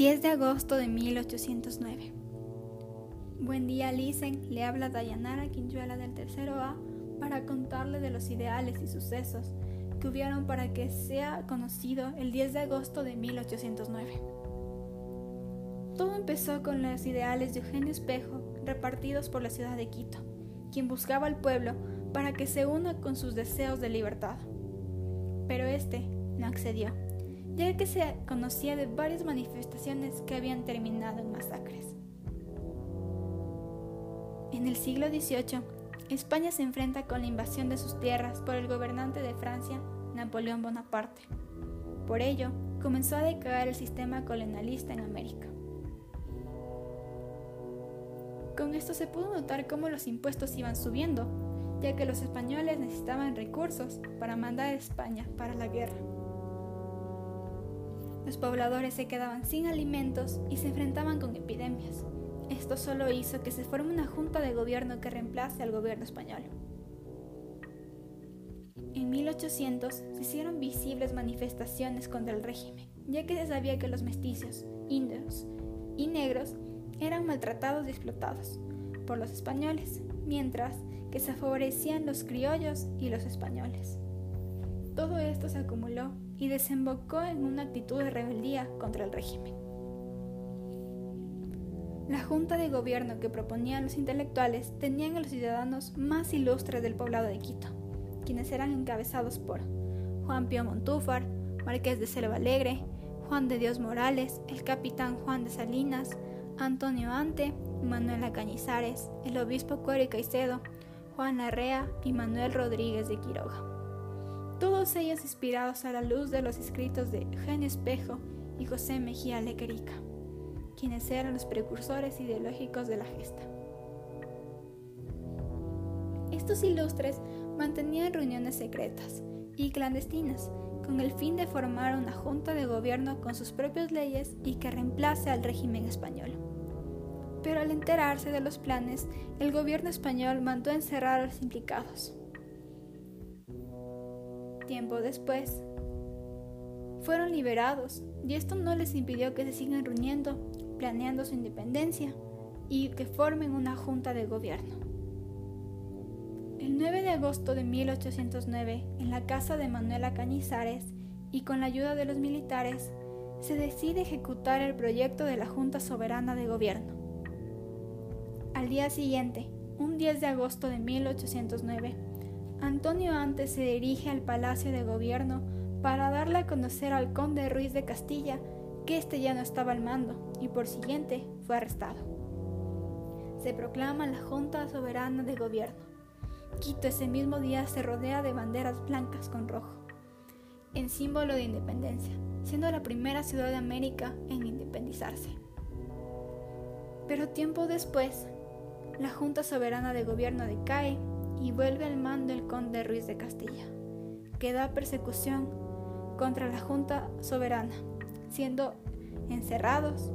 10 de agosto de 1809. Buen día, Lisen. Le habla Dayanara Quinchuela del tercero A para contarle de los ideales y sucesos que hubieron para que sea conocido el 10 de agosto de 1809. Todo empezó con los ideales de Eugenio Espejo repartidos por la ciudad de Quito, quien buscaba al pueblo para que se una con sus deseos de libertad. Pero este no accedió ya que se conocía de varias manifestaciones que habían terminado en masacres. En el siglo XVIII, España se enfrenta con la invasión de sus tierras por el gobernante de Francia, Napoleón Bonaparte. Por ello, comenzó a decaer el sistema colonialista en América. Con esto se pudo notar cómo los impuestos iban subiendo, ya que los españoles necesitaban recursos para mandar a España para la guerra. Los pobladores se quedaban sin alimentos y se enfrentaban con epidemias. Esto solo hizo que se forme una junta de gobierno que reemplace al gobierno español. En 1800 se hicieron visibles manifestaciones contra el régimen, ya que se sabía que los mestizos, indios y negros eran maltratados y explotados por los españoles, mientras que se favorecían los criollos y los españoles. Todo esto se acumuló y desembocó en una actitud de rebeldía contra el régimen. La junta de gobierno que proponían los intelectuales tenían a los ciudadanos más ilustres del poblado de Quito, quienes eran encabezados por Juan Pío Montúfar, Marqués de Selva Alegre, Juan de Dios Morales, el capitán Juan de Salinas, Antonio Ante, Manuel Cañizares, el obispo Cuero y Caicedo, Juan Larrea y Manuel Rodríguez de Quiroga todos ellos inspirados a la luz de los escritos de Eugenio Espejo y José Mejía Lequerica, quienes eran los precursores ideológicos de la gesta. Estos ilustres mantenían reuniones secretas y clandestinas con el fin de formar una junta de gobierno con sus propias leyes y que reemplace al régimen español. Pero al enterarse de los planes, el gobierno español mandó encerrar a los implicados tiempo después, fueron liberados y esto no les impidió que se sigan reuniendo, planeando su independencia y que formen una junta de gobierno. El 9 de agosto de 1809, en la casa de Manuela Cañizares y con la ayuda de los militares, se decide ejecutar el proyecto de la Junta Soberana de Gobierno. Al día siguiente, un 10 de agosto de 1809, Antonio antes se dirige al Palacio de Gobierno para darle a conocer al conde Ruiz de Castilla que éste ya no estaba al mando y por siguiente fue arrestado. Se proclama la Junta Soberana de Gobierno. Quito ese mismo día se rodea de banderas blancas con rojo, en símbolo de independencia, siendo la primera ciudad de América en independizarse. Pero tiempo después, la Junta Soberana de Gobierno decae y vuelve al mando el conde Ruiz de Castilla, que da persecución contra la Junta Soberana, siendo encerrados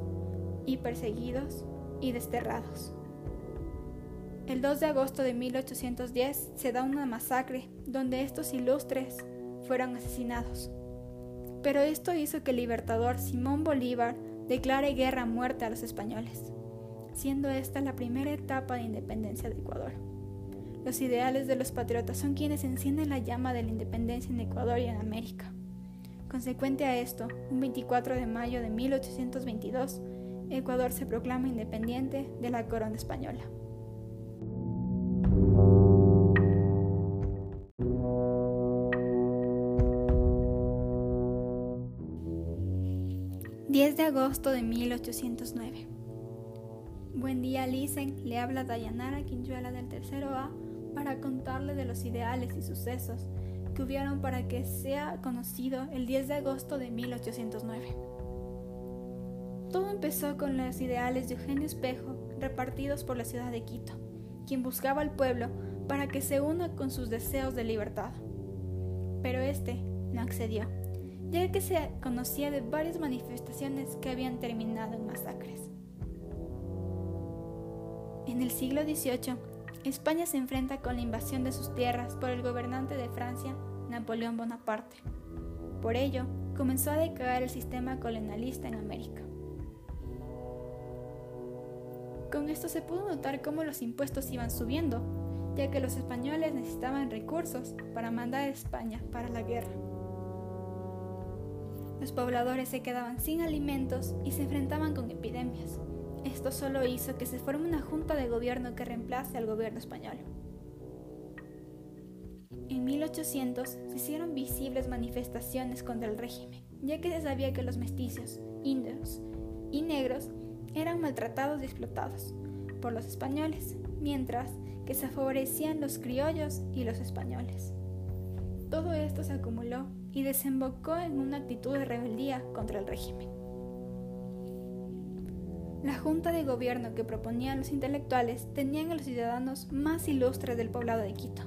y perseguidos y desterrados. El 2 de agosto de 1810 se da una masacre donde estos ilustres fueron asesinados. Pero esto hizo que el libertador Simón Bolívar declare guerra muerte a los españoles, siendo esta la primera etapa de independencia de Ecuador. Los ideales de los patriotas son quienes encienden la llama de la independencia en Ecuador y en América. Consecuente a esto, un 24 de mayo de 1822, Ecuador se proclama independiente de la corona española. ...10 de agosto de 1809... Buen día, Lisen. Le habla Dayanara Quinchuela del tercero A para contarle de los ideales y sucesos que hubieron para que sea conocido el 10 de agosto de 1809. Todo empezó con los ideales de Eugenio Espejo repartidos por la ciudad de Quito, quien buscaba al pueblo para que se una con sus deseos de libertad. Pero este no accedió, ya que se conocía de varias manifestaciones que habían terminado en masacres. En el siglo XVIII, España se enfrenta con la invasión de sus tierras por el gobernante de Francia, Napoleón Bonaparte. Por ello, comenzó a decaer el sistema colonialista en América. Con esto se pudo notar cómo los impuestos iban subiendo, ya que los españoles necesitaban recursos para mandar a España para la guerra. Los pobladores se quedaban sin alimentos y se enfrentaban con epidemias. Esto solo hizo que se forme una junta de gobierno que reemplace al gobierno español. En 1800 se hicieron visibles manifestaciones contra el régimen, ya que se sabía que los mestizos, indios y negros eran maltratados y explotados por los españoles, mientras que se favorecían los criollos y los españoles. Todo esto se acumuló y desembocó en una actitud de rebeldía contra el régimen. La junta de gobierno que proponían los intelectuales tenían a los ciudadanos más ilustres del poblado de Quito,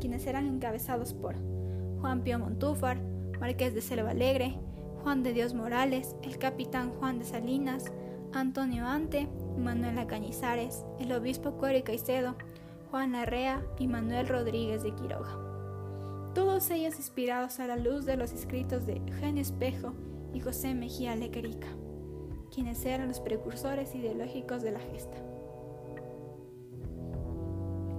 quienes eran encabezados por Juan Pío Montúfar, Marqués de Selva Alegre, Juan de Dios Morales, el capitán Juan de Salinas, Antonio Ante, Manuela Cañizares, el obispo Cuero Caicedo, Juan Larrea y Manuel Rodríguez de Quiroga. Todos ellos inspirados a la luz de los escritos de Eugenio Espejo y José Mejía Lequerica, quienes eran los precursores ideológicos de la gesta.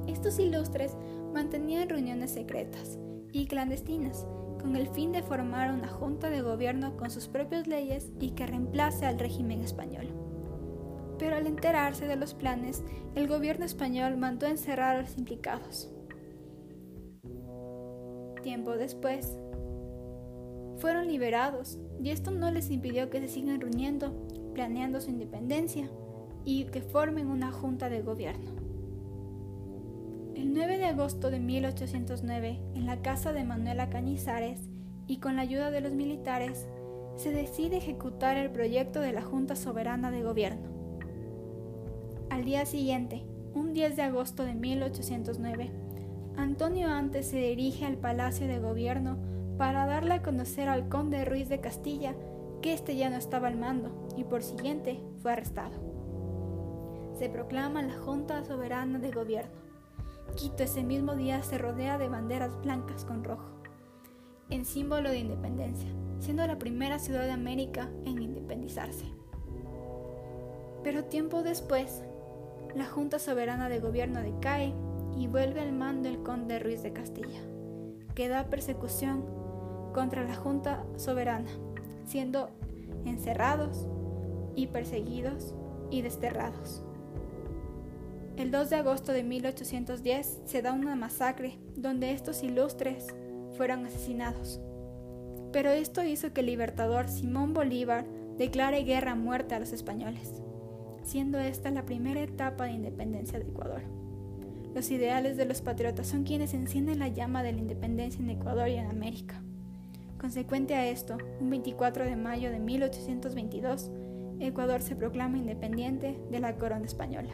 Estos ilustres mantenían reuniones secretas y clandestinas con el fin de formar una junta de gobierno con sus propias leyes y que reemplace al régimen español. Pero al enterarse de los planes, el gobierno español mandó encerrar a los implicados. Tiempo después, fueron liberados y esto no les impidió que se sigan reuniendo, planeando su independencia y que formen una junta de gobierno. El 9 de agosto de 1809, en la casa de Manuela Cañizares y con la ayuda de los militares, se decide ejecutar el proyecto de la Junta Soberana de Gobierno. Al día siguiente, un 10 de agosto de 1809, Antonio Antes se dirige al Palacio de Gobierno para darle a conocer al conde Ruiz de Castilla que éste ya no estaba al mando y por siguiente fue arrestado. Se proclama la Junta Soberana de Gobierno. Quito ese mismo día se rodea de banderas blancas con rojo, en símbolo de independencia, siendo la primera ciudad de América en independizarse. Pero tiempo después, la Junta Soberana de Gobierno decae y vuelve al mando el conde Ruiz de Castilla, que da persecución contra la Junta Soberana, siendo encerrados y perseguidos y desterrados. El 2 de agosto de 1810 se da una masacre donde estos ilustres fueron asesinados. Pero esto hizo que el libertador Simón Bolívar declare guerra a muerte a los españoles, siendo esta la primera etapa de independencia de Ecuador. Los ideales de los patriotas son quienes encienden la llama de la independencia en Ecuador y en América. Consecuente a esto, un 24 de mayo de 1822, Ecuador se proclama independiente de la corona española.